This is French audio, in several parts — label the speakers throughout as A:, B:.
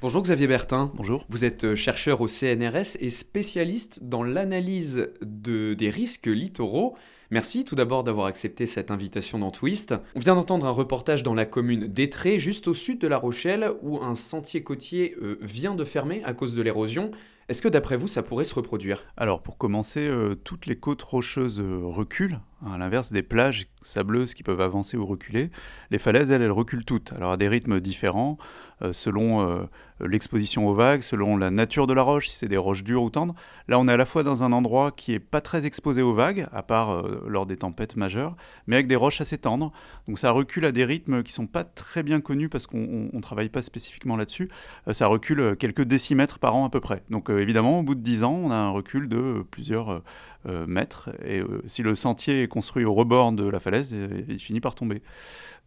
A: Bonjour Xavier Bertin.
B: Bonjour.
A: Vous êtes euh, chercheur au CNRS et spécialiste dans l'analyse de, des risques littoraux. Merci tout d'abord d'avoir accepté cette invitation dans Twist. On vient d'entendre un reportage dans la commune d'Étré, juste au sud de La Rochelle, où un sentier côtier euh, vient de fermer à cause de l'érosion. Est-ce que d'après vous, ça pourrait se reproduire?
B: Alors pour commencer, euh, toutes les côtes rocheuses reculent, à l'inverse des plages sableuses qui peuvent avancer ou reculer. Les falaises, elles, elles reculent toutes, alors à des rythmes différents, euh, selon l'exposition aux vagues, selon la nature de la roche, si c'est des roches dures ou tendres. Là, on est à la fois dans un endroit qui est pas très exposé aux vagues, à part lors des tempêtes majeures, mais avec des roches assez tendres. Donc ça recule à des rythmes qui sont pas très bien connus parce qu'on ne travaille pas spécifiquement là-dessus. ça recule quelques décimètres par an à peu près. Donc évidemment, au bout de 10 ans, on a un recul de plusieurs euh, mètres. Et euh, si le sentier est construit au rebord de la falaise, il finit par tomber.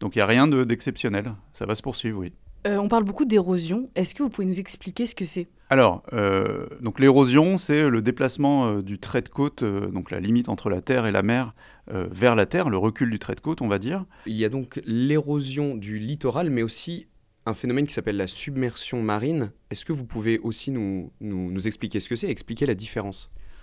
B: Donc il n'y a rien d'exceptionnel. Ça va se poursuivre, oui.
C: Euh, on parle beaucoup d'érosion. Est-ce que vous pouvez nous expliquer ce que c'est?
B: Alors, donc l'érosion, c'est le déplacement du trait de côte, donc la limite entre la terre et la mer, vers la terre, le recul du trait de côte, on va dire.
A: Il y a donc l'érosion du littoral, mais aussi un phénomène qui s'appelle la submersion marine. Est-ce que vous pouvez aussi nous, nous, expliquer ce que c'est, expliquer la différence?
B: euh,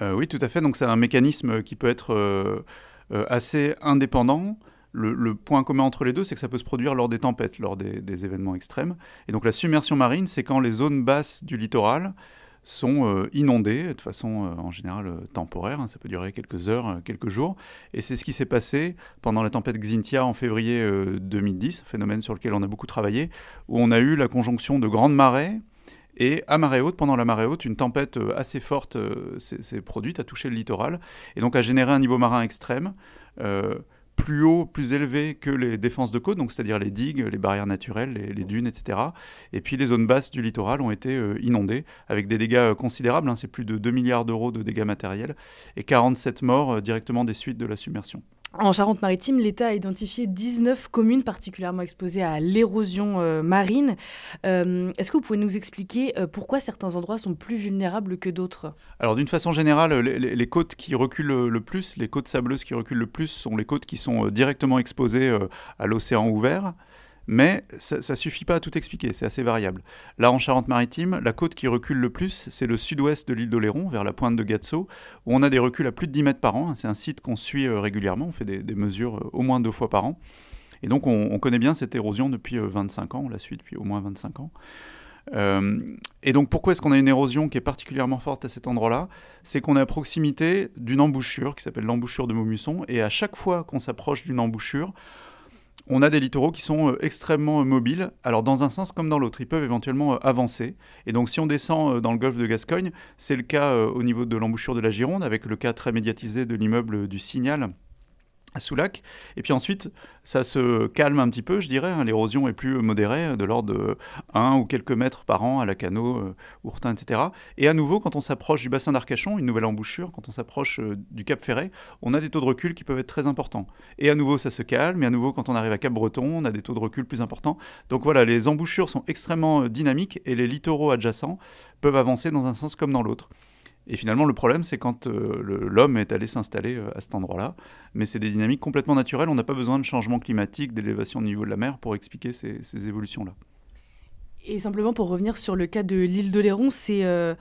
B: Oui, tout à fait. Donc c'est un mécanisme qui peut être euh, euh, assez indépendant. Le, point commun entre les deux, c'est que ça peut se produire lors des tempêtes, lors des événements extrêmes. Et donc la submersion marine, c'est quand les zones basses du littoral sont euh, inondés de façon euh, en général euh, temporaire, hein, ça peut durer quelques heures, quelques jours. Et c'est ce qui s'est passé pendant la tempête Xintia en février 2010, phénomène sur lequel on a beaucoup travaillé, où on a eu la conjonction de grandes marées et à marée haute, pendant la marée haute, une tempête assez forte s'est produite, a touché le littoral, et donc a généré un niveau marin extrême plus haut, plus élevé que les défenses de côte, c'est-à-dire les digues, les barrières naturelles, les, dunes, etc. Et puis les zones basses du littoral ont été euh, inondées avec des dégâts euh, considérables. Hein. c'est plus de 2 milliards d'euros de dégâts matériels et 47 morts euh, directement des suites de la submersion.
C: En Charente-Maritime, l'État a identifié 19 communes particulièrement exposées à l'érosion euh, marine. Euh, est-ce que vous pouvez nous expliquer euh, pourquoi certains endroits sont plus vulnérables que d'autres?
B: Alors d'une façon générale, les, côtes qui reculent le plus, les côtes sableuses qui reculent le plus sont les côtes qui sont directement exposées à l'océan ouvert mais ça ne suffit pas à tout expliquer, c'est assez variable. Là, en Charente-Maritime, la côte qui recule le plus, c'est le sud-ouest de l'île d'Oléron, vers la pointe de Gatso, où on a des reculs à plus de 10 mètres par an. C'est un site qu'on suit euh, régulièrement, on fait des, mesures euh, au moins deux fois par an. Et donc, on, connaît bien cette érosion depuis 25 euh, ans, on la suit depuis au moins 25 ans. et donc pourquoi est-ce qu'on a une érosion qui est particulièrement forte à cet endroit-là? C'est qu'on est à proximité d'une embouchure qui s'appelle l'embouchure de Maumusson, et à chaque fois qu'on s'approche d'une embouchure, on a des littoraux qui sont euh, extrêmement euh, mobiles, alors dans un sens comme dans l'autre, ils peuvent éventuellement euh, avancer. Et donc si on descend dans le golfe de Gascogne, c'est le cas au niveau de l'embouchure de la Gironde, avec le cas très médiatisé de l'immeuble du Signal à Soulac. Et puis ensuite, ça se calme un petit peu, je dirais. Hein. L'érosion est plus modérée, de l'ordre de 1 ou quelques mètres par an à la Cano, euh, Ourtin, etc. Et à nouveau, quand on s'approche du bassin d'Arcachon, une nouvelle embouchure, quand on s'approche euh, du Cap Ferret, on a des taux de recul qui peuvent être très importants. Et à nouveau, ça se calme. Et à nouveau, quand on arrive à Cap Breton, on a des taux de recul plus importants. Donc voilà, les embouchures sont extrêmement euh, dynamiques et les littoraux adjacents peuvent avancer dans un sens comme dans l'autre. Et finalement, le problème, c'est quand euh, l'homme est allé s'installer euh, à cet endroit-là. Mais c'est des dynamiques complètement naturelles. On n'a pas besoin de changement climatique, d'élévation au niveau de la mer pour expliquer ces, évolutions-là.
C: Et simplement pour revenir sur le cas de l'île d'Oléron, c'est euh,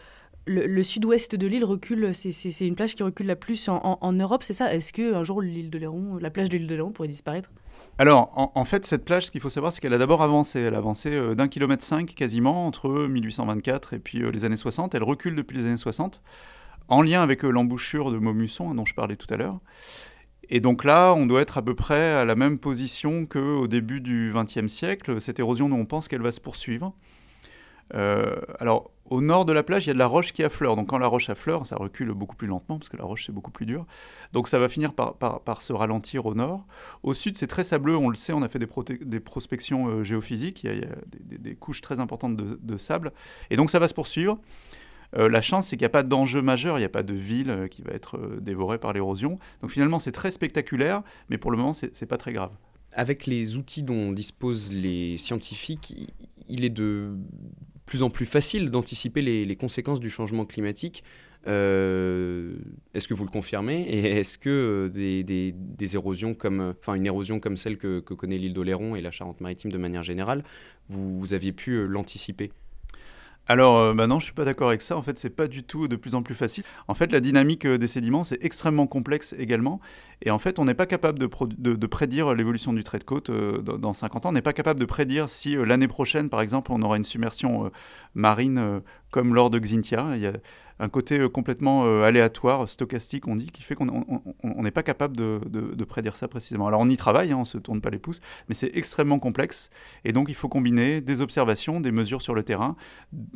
C: le, sud-ouest de l'île recule, c'est une plage qui recule la plus en, Europe, c'est ça? Est-ce qu'un jour l'île d'Oléron, la plage de l'île d'Oléron pourrait disparaître?
B: Alors, en, fait, cette plage, ce qu'il faut savoir, c'est qu'elle a d'abord avancé. Elle a avancé euh, d'un kilomètre cinq quasiment entre 1824 et puis euh, les années 60. Elle recule depuis les années 60, en lien avec euh, l'embouchure de Maumusson, hein, dont je parlais tout à l'heure. Et donc là, on doit être à peu près à la même position qu'au début du XXe siècle. Cette érosion, nous, on pense qu'elle va se poursuivre. Alors, au nord de la plage, il y a de la roche qui affleure. Donc quand la roche affleure, ça recule beaucoup plus lentement parce que la roche c'est beaucoup plus dur. Donc ça va finir par, se ralentir au nord. Au sud, c'est très sableux. On le sait, on a fait des, prospections euh, géophysiques. Il y a, des, couches très importantes de, sable. Et donc ça va se poursuivre. Euh, la chance, c'est qu'il n'y a pas d'enjeu majeur, il n'y a pas de ville euh, qui va être dévorée par l'érosion. Donc finalement, c'est très spectaculaire, mais pour le moment, c'est pas très grave.
A: Avec les outils dont disposent les scientifiques, il est de plus en plus facile d'anticiper les, conséquences du changement climatique. Euh, est-ce que vous le confirmez? Et est-ce que euh, des, érosions comme, enfin une érosion comme celle que, connaît l'île d'Oléron et la Charente-Maritime de manière générale, vous, aviez pu euh, l'anticiper?
B: Alors, euh, bah non, je suis pas d'accord avec ça. En fait, c'est pas du tout de plus en plus facile. En fait, la dynamique euh, des sédiments, c'est extrêmement complexe également. Et en fait, on n'est pas capable de, prédire l'évolution du trait de côte euh, dans 50 ans. On n'est pas capable de prédire si l'année prochaine, par exemple, on aura une submersion marine comme lors de Xintia. Il y a un côté complètement aléatoire, stochastique, on dit, qui fait qu'on n'est pas capable de, prédire ça précisément. Alors, on y travaille, hein, on se tourne pas les pouces, mais c'est extrêmement complexe. Et donc, il faut combiner des observations, des mesures sur le terrain,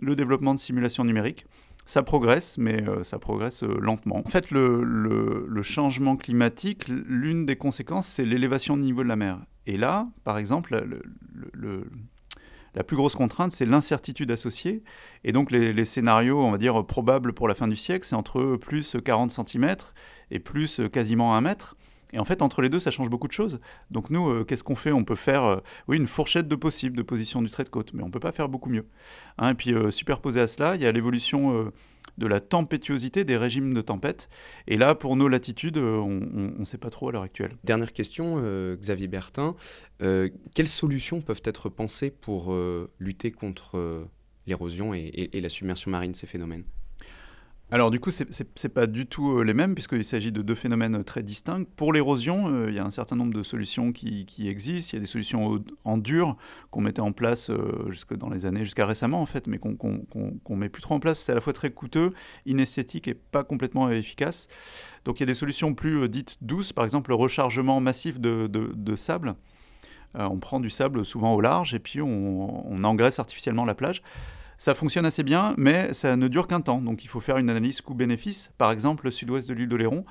B: le développement de simulations numériques. Ça progresse, mais euh, ça progresse euh, lentement. En fait, le, changement climatique, l'une des conséquences, c'est l'élévation du niveau de la mer. Et là, par exemple, la plus grosse contrainte, c'est l'incertitude associée. Et donc, les, scénarios, on va dire, probables pour la fin du siècle, c'est entre plus 40 cm et plus quasiment 1 mètre. Et en fait, entre les deux, ça change beaucoup de choses. Donc nous, euh, qu'est-ce qu'on fait? On peut faire, euh, oui, une fourchette de possible de position du trait de côte, mais on ne peut pas faire beaucoup mieux. Hein, et puis, euh, superposé à cela, il y a l'évolution de la tempétuosité des régimes de tempête. Et là, pour nos latitudes, on ne sait pas trop à l'heure actuelle.
A: Dernière question, Xavier Bertin. quelles solutions peuvent être pensées pour lutter contre l'érosion et, et la submersion marine, ces phénomènes?
B: Alors du coup, ce n'est pas du tout euh, les mêmes, puisqu'il s'agit de deux phénomènes euh, très distincts. Pour l'érosion, euh, il y a un certain nombre de solutions qui, existent. Il y a des solutions en dur qu'on mettait en place jusque dans les années, jusqu'à récemment en fait, mais qu'on ne met plus trop en place. C'est à la fois très coûteux, inesthétique et pas complètement efficace. Donc il y a des solutions plus dites douces, par exemple le rechargement massif de, sable. on prend du sable souvent au large et puis on, on engraisse artificiellement la plage. Ça fonctionne assez bien, mais ça ne dure qu'un temps. Donc il faut faire une analyse coût-bénéfice. Par exemple, le sud-ouest de l'île d'Oléron,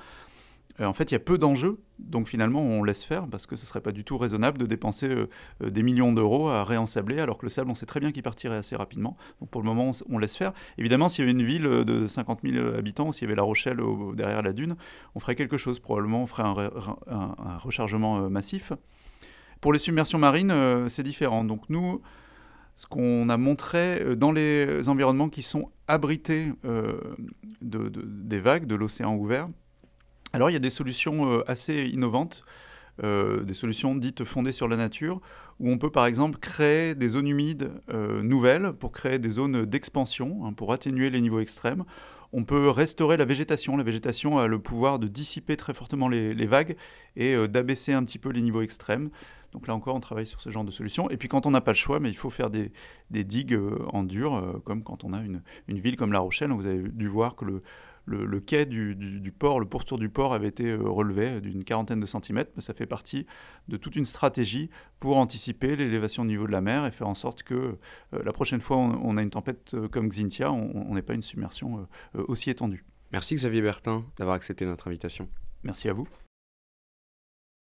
B: euh, en fait, il y a peu d'enjeux, donc finalement, on laisse faire parce que ce ne serait pas du tout raisonnable de dépenser euh, euh, des millions d'euros à réensabler, alors que le sable, on sait très bien qu'il partirait assez rapidement. Donc pour le moment, on, laisse faire. Évidemment, s'il y avait une ville de 50 000 habitants, s'il y avait La Rochelle derrière la dune, on ferait quelque chose. Probablement, on ferait un rechargement massif. Pour les submersions marines, c'est différent. Donc nous, ce qu'on a montré euh, dans les environnements qui sont abrités euh, des vagues, de l'océan ouvert. Alors il y a des solutions euh, assez innovantes, des solutions dites fondées sur la nature, où on peut par exemple créer des zones humides nouvelles pour créer des zones d'expansion, hein, pour atténuer les niveaux extrêmes. On peut restaurer la végétation. La végétation a le pouvoir de dissiper très fortement les, les vagues et d'abaisser un petit peu les niveaux extrêmes. Donc là encore, on travaille sur ce genre de solution. Et puis quand on n'a pas le choix, mais il faut faire des, digues euh, en dur, euh, comme quand on a une, ville comme La Rochelle. Vous avez dû voir que le, quai du, port, le pourtour du port avait été euh, relevé d'une quarantaine de centimètres. Mais ça fait partie de toute une stratégie pour anticiper l'élévation au niveau de la mer et faire en sorte que la prochaine fois on, on, a une tempête comme Xintia, on n'ait pas une submersion aussi étendue.
A: Merci Xavier Bertin d'avoir accepté notre invitation.
B: Merci à vous.